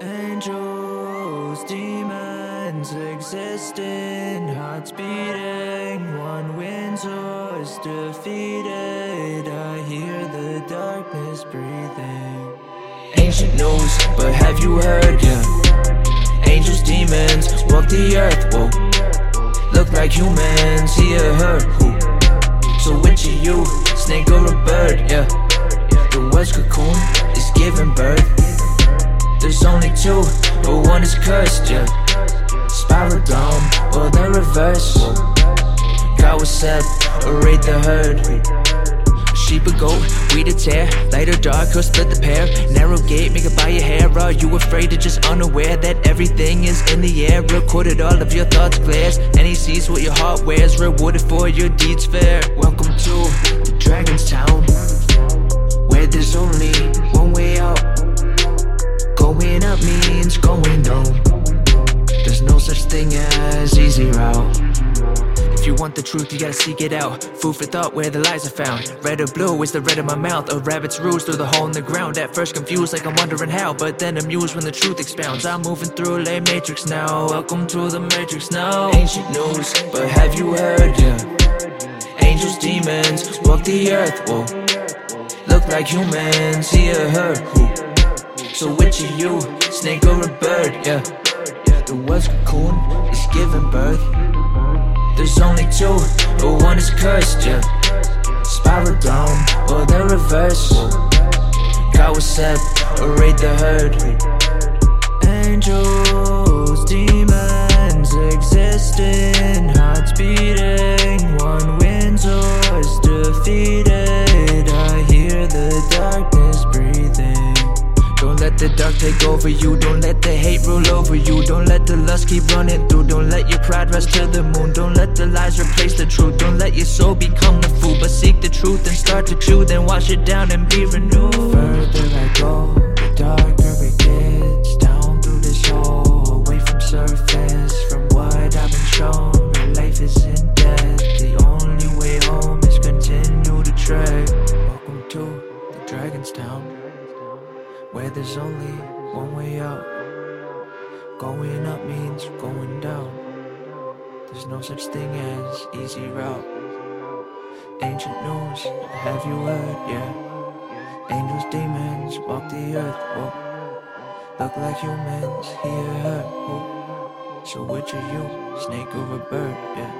Angels, demons existing, hearts beating, one wins or is defeated. I hear the darkness breathing. Ancient news, but have you heard? Yeah. Angels, demons walk the earth. Whoa, look like humans. He or her. Who? So which are you? Snake or a bird? Yeah. The word's cocoon is giving birth. Only two, but one is cursed, yeah. Spiral down, or the reverse. God was separate the herd. Sheep or goat, weed or tare, light or dark, or split the pair. Narrow gate, make it by your hair. Are you afraid or just unaware that everything is in the air? Recorded all of your thoughts glares, and he sees what your heart wears. Rewarded for your deeds fair. Welcome to the Dragon's Town, where there's only one way as easy route. If you want the truth, you gotta seek it out. Food for thought where the lies are found. Red or blue is the red of my mouth. A rabbit's roost through the hole in the ground. At first confused, like I'm wondering how, but then amused when the truth expounds. I'm moving through late matrix now. Welcome to the matrix now. Ancient news, but have you heard? Yeah. Angels, demons walk the earth. Whoa, look like humans. He or her. Who? So which are you, snake or a bird? Yeah. The word's cocoon birth. There's only two, but one is cursed, yeah. Spiral down, or the reverse. God will separate the herd. Let the dark take over you. Don't let the hate rule over you. Don't let the lust keep running through. Don't let your pride rise to the moon. Don't let the lies replace the truth. Don't let your soul become the fool. But seek the truth and start to chew. Then wash it down and be renewed. Further I go, the darker it gets. Down through this hole, away from surface. From what I've been shown, real life is in death. The only way home is continue to tread. Welcome to the Dragon's Town where there's only one way out. Going up means going down. There's no such thing as easy route. Ancient news, have you heard? Yeah. Angels, demons walk the earth. Whoa. Look like humans, he or her. Who? So which are you, snake or a bird? Yeah.